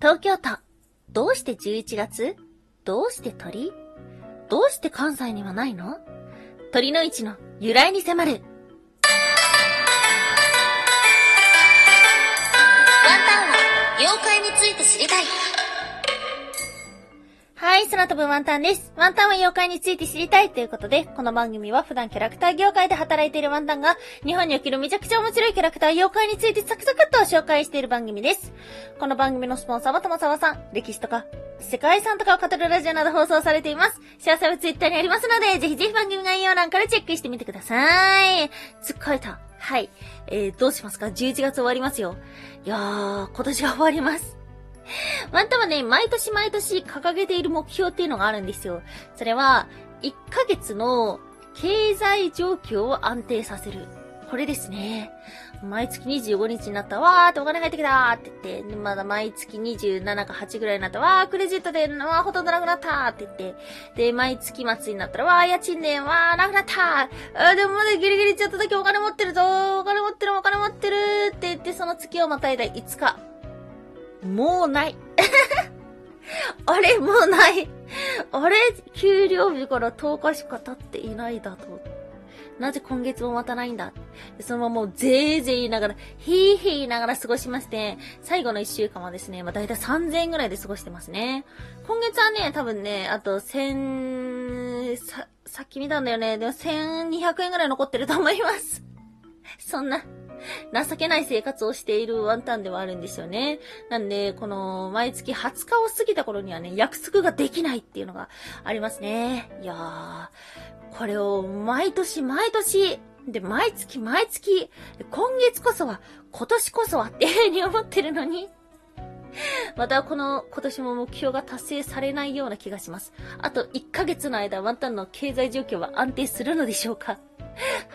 東京都。どうして11月？どうして鳥？どうして関西にはないの？鳥の市の由来に迫る。ワンタンは妖怪について知りたい。はい、空飛ぶワンタンです。ワンタンは妖怪について知りたいということで、この番組は普段キャラクター業界で働いているワンタンが、日本におけるめちゃくちゃ面白いキャラクター妖怪についてサクサクっと紹介している番組です。この番組のスポンサーは玉沢さん、歴史とか、世界遺産とかを語るラジオなど放送されています。詳細はツイッターにありますので、ぜひぜひ番組概要欄からチェックしてみてください。つっかえた。はい。えー、どうしますか ?11 月終わりますよ。いやー、今年が終わります。ワンタはね、毎年毎年掲げている目標っていうのがあるんですよ。それは、1ヶ月の経済状況を安定させる。これですね。毎月25日になったわーってお金入ってきたーって言って、まだ毎月27か8ぐらいになったわークレジットで、わーほとんどなくなったーって言って、で、毎月末になったらわー家賃で、わーなくなったーあーでもまだギリギリちょっとだけお金持ってるぞーお金持ってるお金持ってるって言って、その月をまたいだ5日。もうない。あれ、もうない。あれ、給料日から10日しか経っていないだと。なぜ今月もまたないんだそのままもうぜいぜい言いながら、ひーひー言いながら過ごしまして、最後の1週間はですね、まあ大体3000円ぐらいで過ごしてますね。今月はね、多分ね、あと1000、さ、さっき見たんだよね。でも1200円ぐらい残ってると思います。そんな、情けない生活をしているワンタンではあるんですよね。なんで、この、毎月20日を過ぎた頃にはね、約束ができないっていうのがありますね。いやー、これを毎年毎年、で、毎月毎月、今月こそは、今年こそはっていうふうに思ってるのに、またこの今年も目標が達成されないような気がします。あと1ヶ月の間、ワンタンの経済状況は安定するのでしょうか？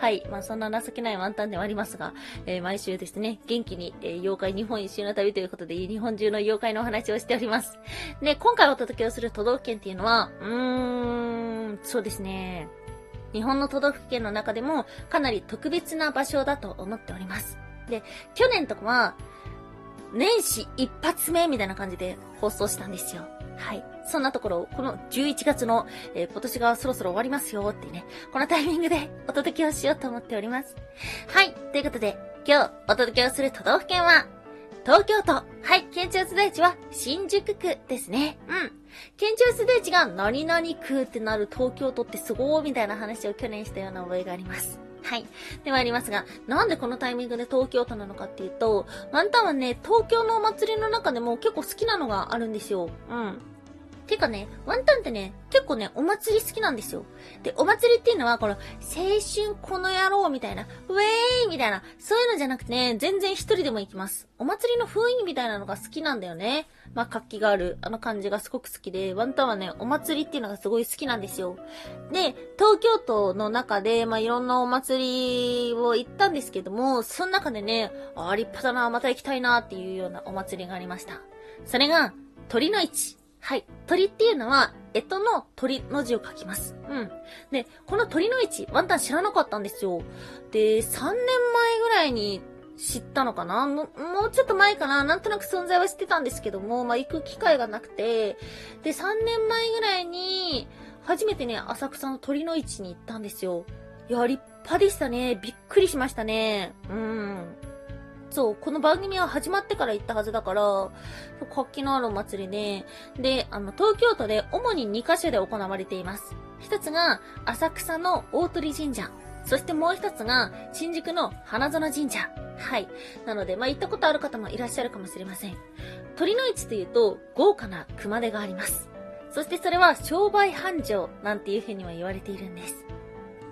はい。まあ、そんな情けないワンタンではありますが、えー、毎週ですね、元気に、えー、妖怪日本一周の旅ということで、日本中の妖怪のお話をしております。で、今回お届けをする都道府県っていうのは、うーん、そうですね。日本の都道府県の中でもかなり特別な場所だと思っております。で、去年とかは、年始一発目みたいな感じで放送したんですよ。はい。そんなところ、この11月の、えー、今年がそろそろ終わりますよってね、このタイミングで お届けをしようと思っております。はい。ということで、今日お届けをする都道府県は、東京都。はい。県庁所在地は新宿区ですね。うん。県庁所在地が何々区ってなる東京都ってすごーみたいな話を去年したような覚えがあります。はい。ではありますが、なんでこのタイミングで東京都なのかっていうと、ワンタンはね、東京のお祭りの中でも結構好きなのがあるんですよ。うん。てかね、ワンタンってね、結構ね、お祭り好きなんですよ。で、お祭りっていうのは、この、青春この野郎みたいな、ウェーイみたいな、そういうのじゃなくてね、全然一人でも行きます。お祭りの雰囲気みたいなのが好きなんだよね。まあ、活気がある、あの感じがすごく好きで、ワンタンはね、お祭りっていうのがすごい好きなんですよ。で、東京都の中で、まあ、いろんなお祭りを行ったんですけども、その中でね、ああ、立派だな、また行きたいなっていうようなお祭りがありました。それが、鳥の市。はい。鳥っていうのは、えとの鳥の字を書きます。うん。で、この鳥の位置、ワンタン知らなかったんですよ。で、3年前ぐらいに知ったのかな？ももうちょっと前かな？なんとなく存在は知ってたんですけども、まあ、行く機会がなくて、で、3年前ぐらいに、初めてね、浅草の鳥の市に行ったんですよ。いや、立派でしたね。びっくりしましたね。うん。そう、この番組は始まってから行ったはずだから、活気のあるお祭りで、で、あの、東京都で主に2カ所で行われています。一つが、浅草の大鳥神社。そしてもう一つが、新宿の花園神社。はい。なので、まあ、行ったことある方もいらっしゃるかもしれません。鳥の市というと、豪華な熊手があります。そしてそれは商売繁盛なんていうふうには言われているんです。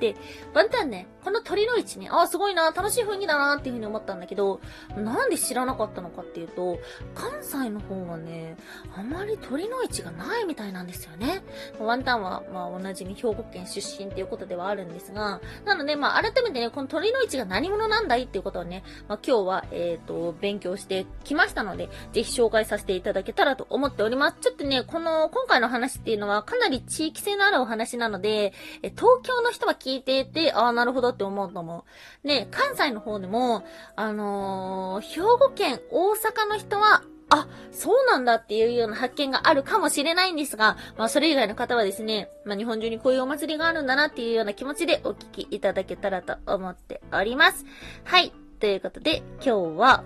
で、ワンタンね、この鳥の位置ね、ああ、すごいな、楽しい雰囲気だなっていうふうに思ったんだけど、なんで知らなかったのかっていうと、関西の方はね、あまり鳥の位置がないみたいなんですよね。ワンタンは、まあ、同じに兵庫県出身っていうことではあるんですが、なので、まあ、改めてね、この鳥の位置が何者なんだいっていうことをね、まあ、今日は、えっ、ー、と、勉強してきましたので、ぜひ紹介させていただけたらと思っております。ちょっとね、この、今回の話っていうのはかなり地域性のあるお話なので、え東京の人は聞聞いていて、ああ、なるほどって思うと思う。で、関西の方でも、あのー、兵庫県、大阪の人は、あ、そうなんだっていうような発見があるかもしれないんですが、まあそれ以外の方はですね、まあ日本中にこういうお祭りがあるんだなっていうような気持ちでお聞きいただけたらと思っております。はい。ということで、今日は、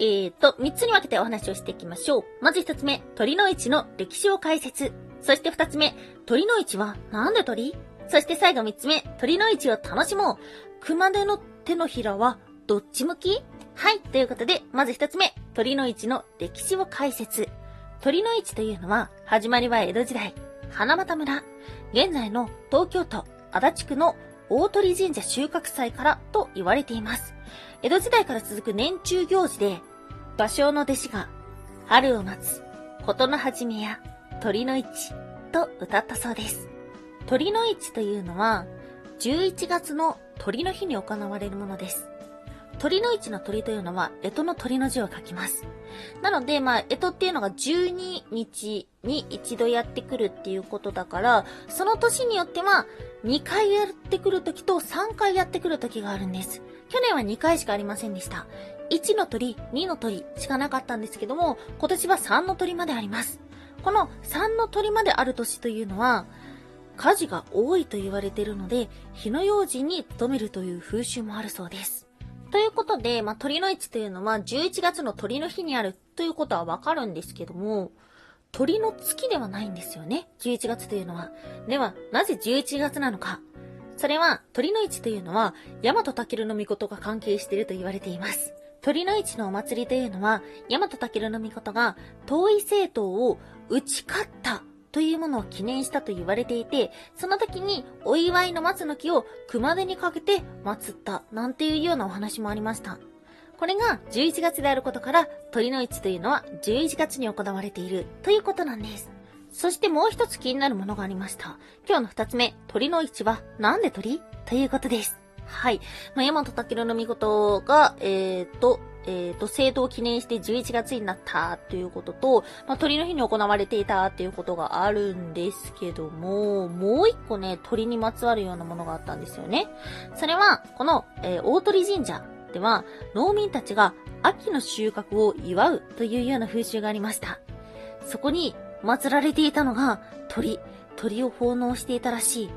えーと、三つに分けてお話をしていきましょう。まず一つ目、鳥の市の歴史を解説。そして二つ目、鳥の市はなんで鳥？そして最後三つ目、鳥の市を楽しもう。熊手の手のひらはどっち向き？はい。ということで、まず一つ目、鳥の市の歴史を解説。鳥の市というのは、始まりは江戸時代、花形村、現在の東京都足立区の大鳥神社収穫祭からと言われています。江戸時代から続く年中行事で、芭蕉の弟子が、春を待つ、ことの始めや、鳥の市と歌ったそうです。鳥の市というのは、11月の鳥の日に行われるものです。鳥の市の鳥というのは、干支の鳥の字を書きます。なので、まあ、干支っていうのが12日に一度やってくるっていうことだから、その年によっては、2回やってくる時と3回やってくる時があるんです。去年は2回しかありませんでした。1の鳥、2の鳥しかなかったんですけども、今年は3の鳥まであります。この3の鳥まである年というのは、火事が多いと言われているので、火の用心に努めるという風習もあるそうです。ということで、まあ、鳥の市というのは11月の鳥の日にあるということはわかるんですけども、鳥の月ではないんですよね。11月というのは。では、なぜ11月なのか。それは、鳥の市というのは、大和武の御が関係していると言われています。鳥の市のお祭りというのは、大和武の御が、遠い政党を打ち勝ったというものを記念したと言われていて、その時にお祝いの松の木を熊手にかけて祀ったなんていうようなお話もありました。これが11月であることから鳥の市というのは11月に行われているということなんです。そしてもう一つ気になるものがありました。今日の二つ目、鳥の市はなんで鳥？ということです。はい。まあ、山本武の御事が、えー、と、えっ、ー、と、生徒を記念して11月になったということと、まあ、鳥の日に行われていたっていうことがあるんですけども、もう一個ね、鳥にまつわるようなものがあったんですよね。それは、この、えー、大鳥神社では、農民たちが秋の収穫を祝うというような風習がありました。そこに祀られていたのが鳥、鳥を奉納していたらしい。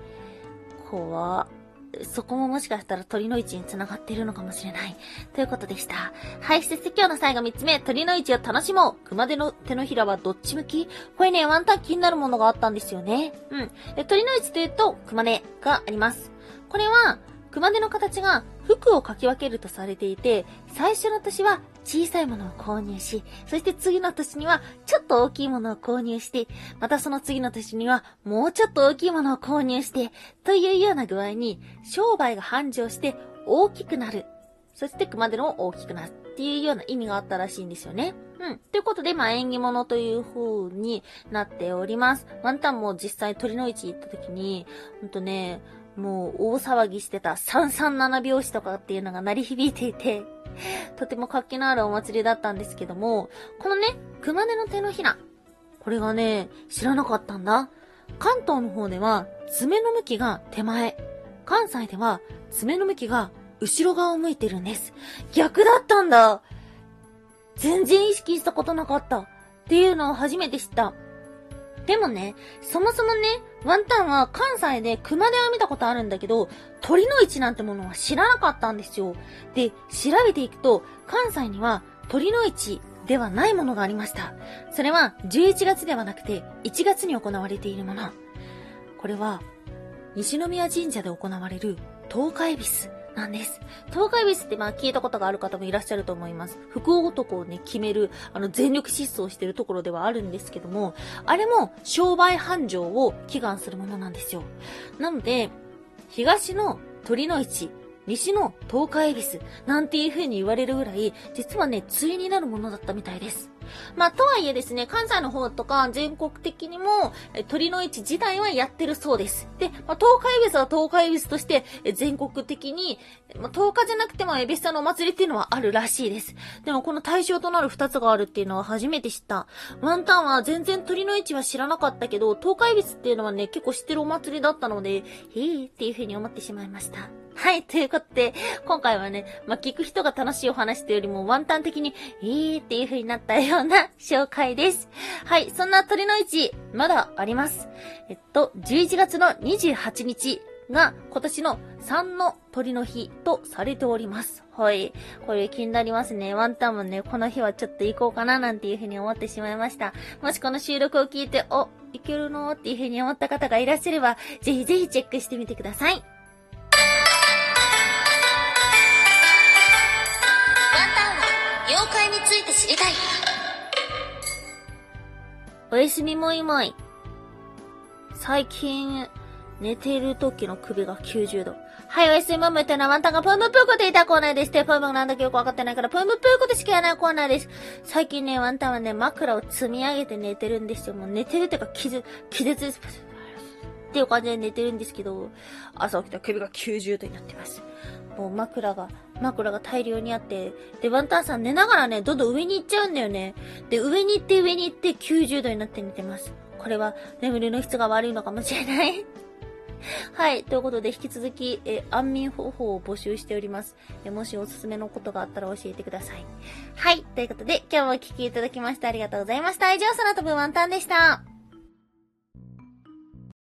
怖そこももしかしたら鳥の位置に繋がっているのかもしれない。ということでした。はい、そして今日の最後3つ目、鳥の位置を楽しもう。熊手の手のひらはどっち向き？これね、ワンタン気になるものがあったんですよね。うん。で鳥の位置というと、熊手があります。これは、熊手の形が服をかき分けるとされていて、最初の年は小さいものを購入し、そして次の年にはちょっと大きいものを購入して、またその次の年にはもうちょっと大きいものを購入して、というような具合に商売が繁盛して大きくなる。そして熊手の大きくなるっていうような意味があったらしいんですよね。うん。ということで、まあ、縁起物という風になっております。ワンタンも実際鳥の市行った時に、ほんとね、もう大騒ぎしてた337拍子とかっていうのが鳴り響いていて、とても活気のあるお祭りだったんですけども、このね、熊手の手のひら。これがね、知らなかったんだ。関東の方では爪の向きが手前。関西では爪の向きが後ろ側を向いてるんです。逆だったんだ全然意識したことなかったっていうのを初めて知った。でもね、そもそもね、ワンタンは関西で熊手は見たことあるんだけど、鳥の市なんてものは知らなかったんですよ。で、調べていくと、関西には鳥の市ではないものがありました。それは11月ではなくて1月に行われているもの。これは、西宮神社で行われる東海恵比寿なんです。東海ビスってまあ聞いたことがある方もいらっしゃると思います。福男をね、決める、あの、全力疾走してるところではあるんですけども、あれも商売繁盛を祈願するものなんですよ。なので、東の鳥の市、西の東海恵比寿なんていう風に言われるぐらい、実はね、対になるものだったみたいです。まあ、とはいえですね、関西の方とか全国的にも、え鳥の市自体はやってるそうです。で、まあ、東海恵比寿は東海恵比寿として、え全国的に、まあ、10日じゃなくても恵比寿さんのお祭りっていうのはあるらしいです。でもこの対象となる2つがあるっていうのは初めて知った。ワンタンは全然鳥の市は知らなかったけど、東海恵比寿っていうのはね、結構知ってるお祭りだったので、へーっていう風に思ってしまいました。はい、ということで、今回はね、まあ、聞く人が楽しいお話というよりも、ワンタン的に、えーっていう風になったような 紹介です。はい、そんな鳥の市、まだあります。えっと、11月の28日が、今年の3の鳥の日とされております。はい。これ気になりますね。ワンタンもね、この日はちょっと行こうかななんていう風に思ってしまいました。もしこの収録を聞いて、お、いけるの？っていう風に思った方がいらっしゃれば、ぜひぜひチェックしてみてください。知りたい。おやすみもいもい。最近、寝てる時の首が90度。はい、おやすみもいもいってのはワンタンがプームプーコでいたコーナーです。で、プームなんだかよくわかってないから、プームプーコでしかやらないコーナーです。最近ね、ワンタンはね、枕を積み上げて寝てるんですよ。もう寝てるっていうか、気絶、気絶です。っていう感じで寝てるんですけど、朝起きたら首が90度になってます。もう枕が、枕が大量にあって、で、ワンタンさん寝ながらね、どんどん上に行っちゃうんだよね。で、上に行って上に行って90度になって寝てます。これは眠りの質が悪いのかもしれない はい。ということで、引き続き、え、安眠方法を募集しております。え、もしおすすめのことがあったら教えてください。はい。ということで、今日もお聴きいただきましてありがとうございました。以上、空飛ぶワンタンでした。